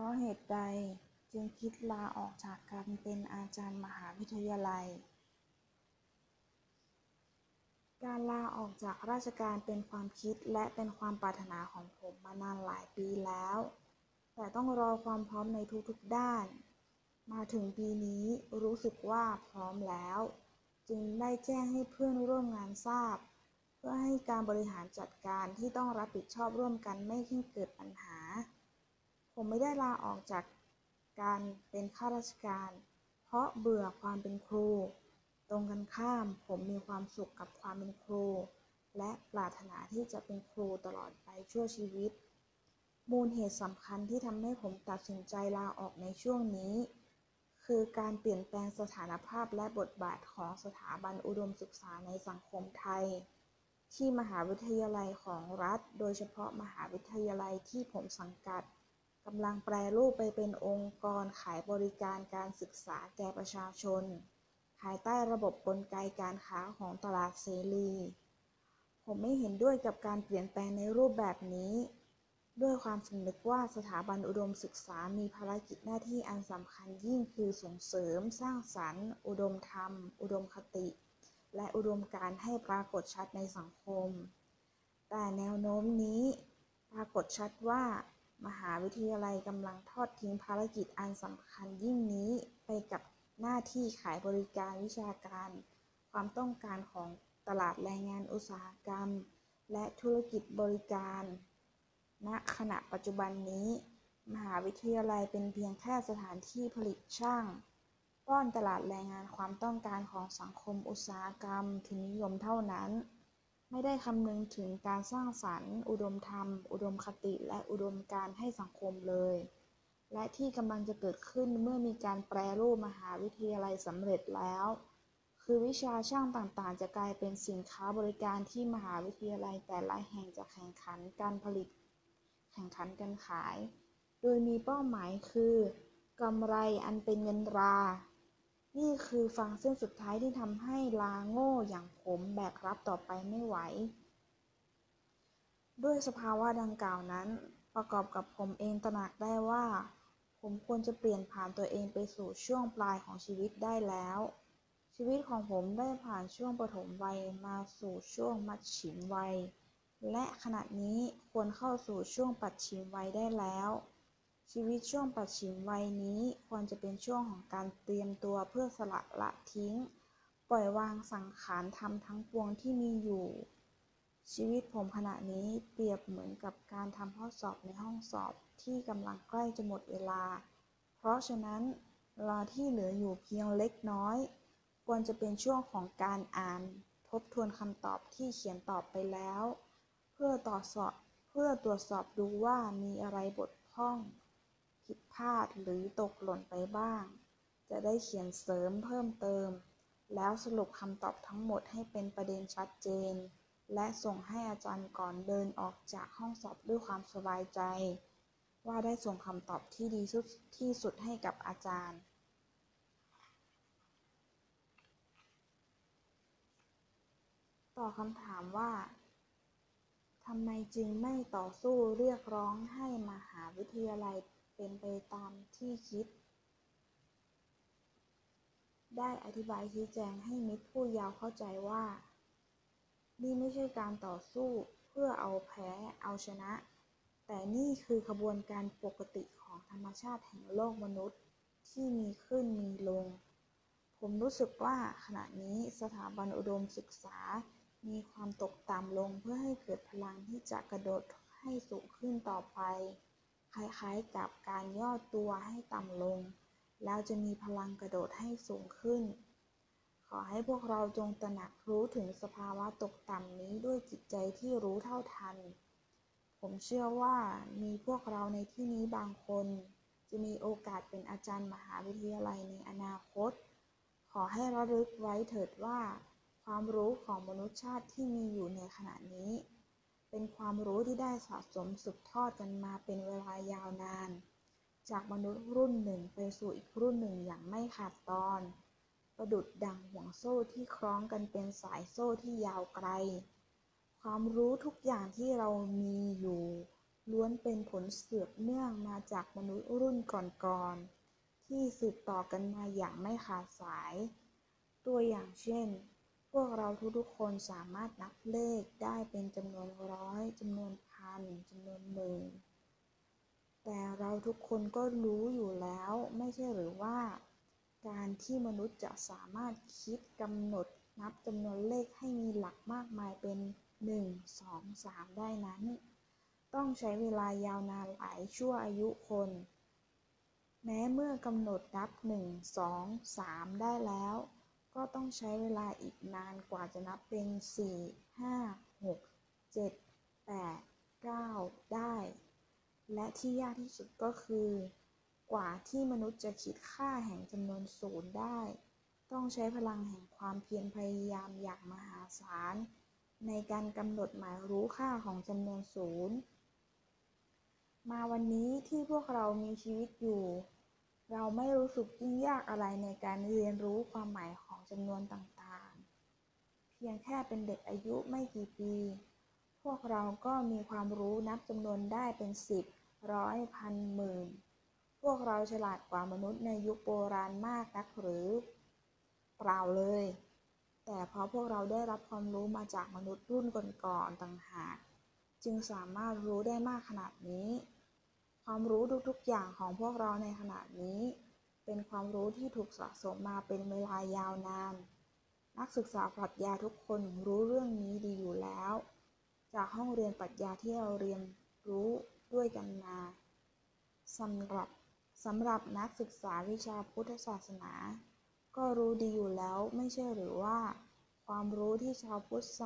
ราะเหตุใดจึงคิดลาออกจากการเป็นอาจารย์มหาวิทยาลัย การลาออกจากราชการเป็นความคิดและเป็นความปรารถนาของผมมานานหลายปีแล้ว แต่ต้องรอความพร้อมในทุกๆด้าน มาถึงปีนี้รู้สึกว่าพร้อมแล้ว จึงได้แจ้งให้เพื่อนร่วมงานทราบ เพื่อให้การบริหารจัดการที่ต้องรับผิดชอบร่วมกันไม่ให้เกิดปัญหา ผมไม่ได้ลาออกจากการเป็นข้าราชการ เพราะเบื่อความเป็นครู ตรงกันข้าม ผมมีความสุขกับความเป็นครู และปรารถนาที่จะเป็นครูตลอดไปชั่วชีวิต มูลเหตุสำคัญที่ทำให้ผมตัดสินใจลาออกในช่วงนี้ คือการเปลี่ยนแปลงสถานภาพและบทบาทของสถาบันอุดมศึกษาในสังคมไทย ที่มหาวิทยาลัยของรัฐ โดยเฉพาะมหาวิทยาลัยที่ผมสังกัด กำลังแปรรูปไปเป็นองค์กรขายบริการการศึกษาแก่ประชาชน ภายใต้ระบบกลไกการค้าของตลาดเสรี ผมไม่เห็นด้วยกับการเปลี่ยนแปลงในรูปแบบนี้ ด้วยความสำนึกว่าสถาบันอุดมศึกษามีภารกิจหน้าที่อันสำคัญยิ่งคือส่งเสริม สร้างสรรค์ อุดมธรรม อุดมคติ และอุดมการให้ปรากฏชัดในสังคม แต่แนวโน้มนี้ปรากฏชัดว่า มหาวิทยาลัยกำลังทอดทิ้งภารกิจอันสำคัญยิ่งนี้ไปกับหน้าที่ขายบริการวิชาการ ความต้องการของตลาดแรงงานอุตสาหกรรม และธุรกิจบริการ ณ ขณะปัจจุบันนี้ มหาวิทยาลัยเป็นเพียงแค่สถานที่ผลิตช่าง ป้อนตลาดแรงงานความต้องการของสังคมอุตสาหกรรมทุนนิยมเท่านั้น ไม่ได้คำนึงถึงการสร้างสรรค์ อุดมธรรม อุดมคติ และอุดมการให้สังคมเลย และที่กำลังจะเกิดขึ้นเมื่อมีการแปรรูปมหาวิทยาลัยสำเร็จแล้ว คือวิชาช่างต่างๆ จะกลายเป็นสินค้าบริการที่มหาวิทยาลัยแต่ละแห่งจะแข่งขันการผลิต แข่งขันกันขาย โดยมีเป้าหมายคือกำไรอันเป็นเงินรา นี่คือฟังเส้นสุดท้ายที่ทำให้ลาโง่อย่างผมแบกรับต่อไปไม่ไหว ด้วยสภาวะดังกล่าวนั้น ประกอบกับผมเองตระหนักได้ว่า ผมควรจะเปลี่ยนผ่านตัวเองไปสู่ช่วงปลายของชีวิตได้แล้ว ชีวิตของผมได้ผ่านช่วงปฐมวัยมาสู่ช่วงมัดฉิมวัย และขณะนี้ควรเข้าสู่ช่วงปัดฉิมวัยได้แล้ว ชีวิตช่วงปัจฉิมวัยนี้ควรจะเป็นช่วงของการเตรียมตัวเพื่อสละละทิ้ง ปล่อยวางสังขารทำทั้งปวงที่มีอยู่ ชีวิตผมขณะนี้เปรียบเหมือนกับการทำข้อสอบในห้องสอบที่กำลังใกล้จะหมดเวลา เพราะฉะนั้นเวลาที่เหลืออยู่เพียงเล็กน้อย ควรจะเป็นช่วงของการอ่าน ทบทวนคำตอบที่เขียนตอบไปแล้ว เพื่อตรวจสอบเพื่อตรวจสอบดูว่ามีอะไรบกพร่อง พลาดหรือตกหล่นไปบ้าง จะได้เขียนเสริมเพิ่มเติม แล้วสรุปคำตอบทั้งหมดให้เป็นประเด็นชัดเจน และส่งให้อาจารย์ก่อนเดินออกจากห้องสอบด้วยความสบายใจ ว่าได้ส่งคำตอบที่ดีที่สุดให้กับอาจารย์ต่อคำถามว่าทำไมจึงไม่ต่อสู้เรียกร้องให้มหาวิทยาลัย เป็นไปตามที่คิด ได้อธิบายชี้แจงให้มิตรผู้ยาวเข้าใจว่า นี่ไม่ใช่การต่อสู้เพื่อเอาแพ้เอาชนะ แต่นี่คือขบวนการปกติของธรรมชาติแห่งโลกมนุษย์ที่มีขึ้นมีลง ผมรู้สึกว่าขณะนี้สถาบันอุดมศึกษา มีความตกต่ำลงเพื่อให้เกิดพลังที่จะกระโดดให้สูงขึ้นต่อไป คล้ายๆกับการย่อตัวให้ต่ำลง แล้วจะมีพลังกระโดดให้สูงขึ้น ขอให้พวกเราจงตระหนักรู้ถึงสภาวะตกต่ำนี้ด้วยจิตใจที่รู้เท่าทัน ผมเชื่อว่ามีพวกเราในที่นี้บางคน จะมีโอกาสเป็นอาจารย์มหาวิทยาลัยในอนาคต ขอให้ระลึกไว้เถิดว่า ความรู้ของมนุษยชาติที่มีอยู่ในขณะนี้ เป็นความรู้ที่ได้สะสมสืบทอดกันมาเป็นเวลายาวนาน จากมนุษย์รุ่นหนึ่งไปสู่อีกรุ่นหนึ่งอย่างไม่ขาดตอน ประดุดดังห่วงโซ่ที่คล้องกันเป็นสายโซ่ที่ยาวไกล ความรู้ทุกอย่างที่เรามีอยู่ ล้วนเป็นผลสืบเนื่องมาจากมนุษย์รุ่นก่อนๆที่สืบต่อกันมาอย่างไม่ขาดสาย ตัวอย่างเช่น พวกเราทุกๆคนสามารถนับเลขได้เป็นจำนวนร้อยจำนวนพันจำนวนหมื่น แต่เราทุกคนก็รู้อยู่แล้วไม่ใช่หรือว่า การที่มนุษย์จะสามารถคิดกำหนดนับจำนวนเลขให้มีหลักมากมายเป็น 1 2 3 ได้นั้น ต้องใช้เวลายาวนานหลายชั่วอายุคน แม้เมื่อกำหนดนับ 1 2 3 ได้แล้ว ก็ต้องใช้เวลาอีกนานกว่าจะนับเป็น 4 5 6 7 8 9 ได้ และที่ยากที่สุดก็คือ กว่าที่มนุษย์จะคิดค่าแห่งจำนวนศูนย์ได้ ต้องใช้พลังแห่งความเพียรพยายามอย่างมหาศาล ในการกำหนดหมายรู้ค่าของจำนวนศูนย์มาวันนี้ที่พวกเรามีชีวิตอยู่ เราไม่รู้สึกยิ่งยากอะไรในการเรียนรู้ความหมายของจำนวนต่างๆ เพียงแค่เป็นเด็กอายุไม่กี่ปี พวกเราก็มีความรู้นับจำนวนได้เป็นสิบร้อยพันหมื่น พวกเราฉลาดกว่ามนุษย์ในยุคโบราณมากนักหรือ เปล่าเลย แต่เพราะพวกเราได้รับความรู้มาจากมนุษย์รุ่นก่อนๆต่างหาก จึงสามารถรู้ได้มากขนาดนี้ ความรู้ทุกๆอย่างของพวกเราในขณะนี้ เป็นความรู้ที่ถูกสะสมมาเป็นเวลายาวนาน นักศึกษาปรัชญาทุกคนรู้เรื่องนี้ดีอยู่แล้ว จากห้องเรียนปรัชญาที่เราเรียนรู้ด้วยกันมาสำหรับสำหรับนักศึกษาวิชาพุทธศาสนา ก็รู้ดีอยู่แล้วไม่ใช่หรือว่า ความรู้ที่ชาวพุทธ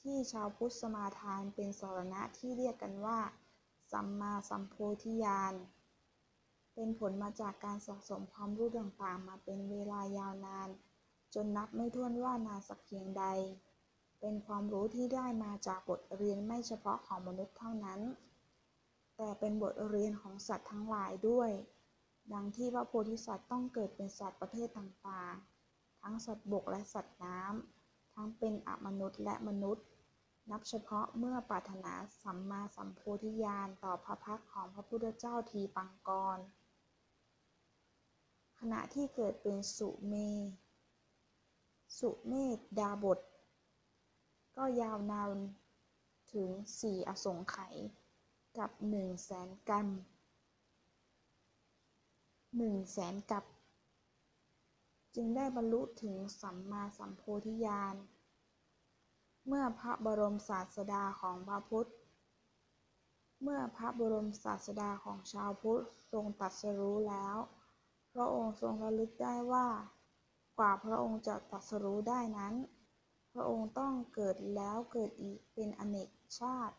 ที่ชาวพุทธสมาทานเป็นสรณะที่เรียกกันว่า สัมมาสัมโพธิญาณ เป็นผลมาจากการสะสมความรู้ต่างๆ มาเป็นเวลายาวนาน จนนับไม่ถ้วนว่านานสักเพียงใด เป็นความรู้ที่ได้มาจากบทเรียนไม่เฉพาะของมนุษย์เท่านั้น แต่เป็นบทเรียนของสัตว์ทั้งหลายด้วย ดังที่พระโพธิสัตว์ต้องเกิดเป็นสัตว์ประเภทต่างๆ ทั้งสัตว์บกและสัตว์น้ำทั้งเป็นอมนุษย์และมนุษย์ นับเฉพาะเมื่อปรารถนาสัมมาสัมโพธิญาณต่อพระพักของพระพุทธเจ้าทีปังกร ขณะที่เกิดเป็นสุเม สุเมธดาบท ก็ยาวนานถึงสี่อสงไขยกับหนึ่งแสนกรรมหนึ่งแสนกับ จึงได้บรรลุถึงสัมมาสัมโพธิญาณ เมื่อพระบรมศาสดาของพระพุทธ เมื่อพระบรมศาสดาของชาวพุทธทรงตรัสรู้แล้ว พระองค์ทรงระลึกได้ว่า กว่าพระองค์จะตรัสรู้ได้นั้น พระองค์ต้องเกิดแล้วเกิดอีกเป็นอเนกชาติ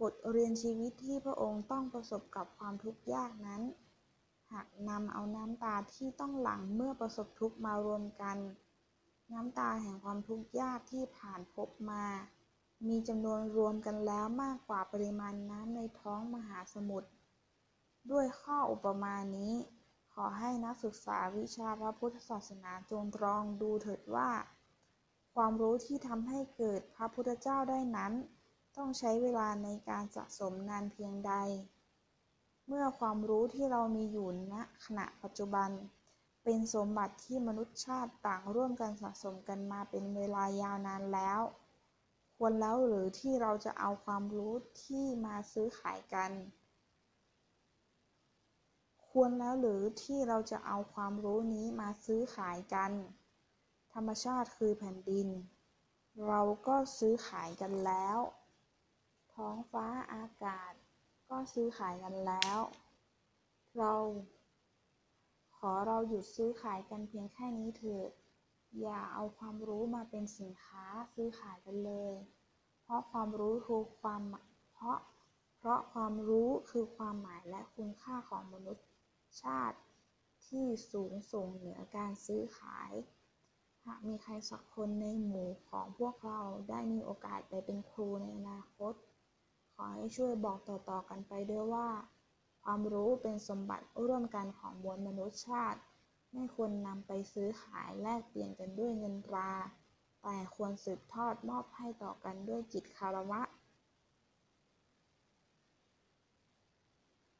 บทเรียนชีวิตที่พระองค์ต้องประสบกับความทุกข์ยากนั้น หากนำเอาน้ำตาที่ต้องหลั่งเมื่อประสบทุกข์มารวมกัน น้ำตาแห่งความทุกข์ยากที่ผ่านพบมา มีจำนวนรวมกันแล้วมากกว่าปริมาณน้ำในท้องมหาสมุทร ด้วยข้ออุปมานี้ ขอให้นักศึกษาวิชาพระพุทธศาสนาจงตรองดูเถิดว่า ความรู้ที่ทำให้เกิดพระพุทธเจ้าได้นั้น ต้องใช้เวลาในการสะสมนานเพียงใด เมื่อความรู้ที่เรามีอยู่ณขณะปัจจุบัน เป็นสมบัติที่มนุษยชาติต่างร่วมกันสะสมกันมาเป็นเวลายาวนานแล้ว ควรแล้วหรือที่เราจะเอาความรู้ที่มาซื้อขายกัน ควรแล้วหรือที่เราจะเอาความรู้นี้มาซื้อขายกัน ธรรมชาติคือแผ่นดิน เราก็ซื้อขายกันแล้ว ท้องฟ้าอากาศ ก็ซื้อขายกันแล้ว เรา อเราหยุดซื้อขายกันเพียงแค่นี้เถิด อย่าเอาความรู้มาเป็นสินค้าซื้อขายกันเลย เพราะความรู้คือความ เพราะ เพราะความรู้คือความหมายและคุณค่าของมนุษยชาติที่สูงส่งเหนือการซื้อขาย หากมีใครสักคนในหมู่ของพวกเราได้มีโอกาสไปเป็นครูในอนาคต ขอให้ช่วยบอกต่อๆกันไปด้วยว่า ความรู้เป็นสมบัติร่วมกันของมวลมนุษยชาติ ไม่ควรนำไปซื้อขายแลกเปลี่ยนกันด้วยเงินตรา แต่ควรสืบทอดมอบให้ต่อกันด้วยจิตคารวะ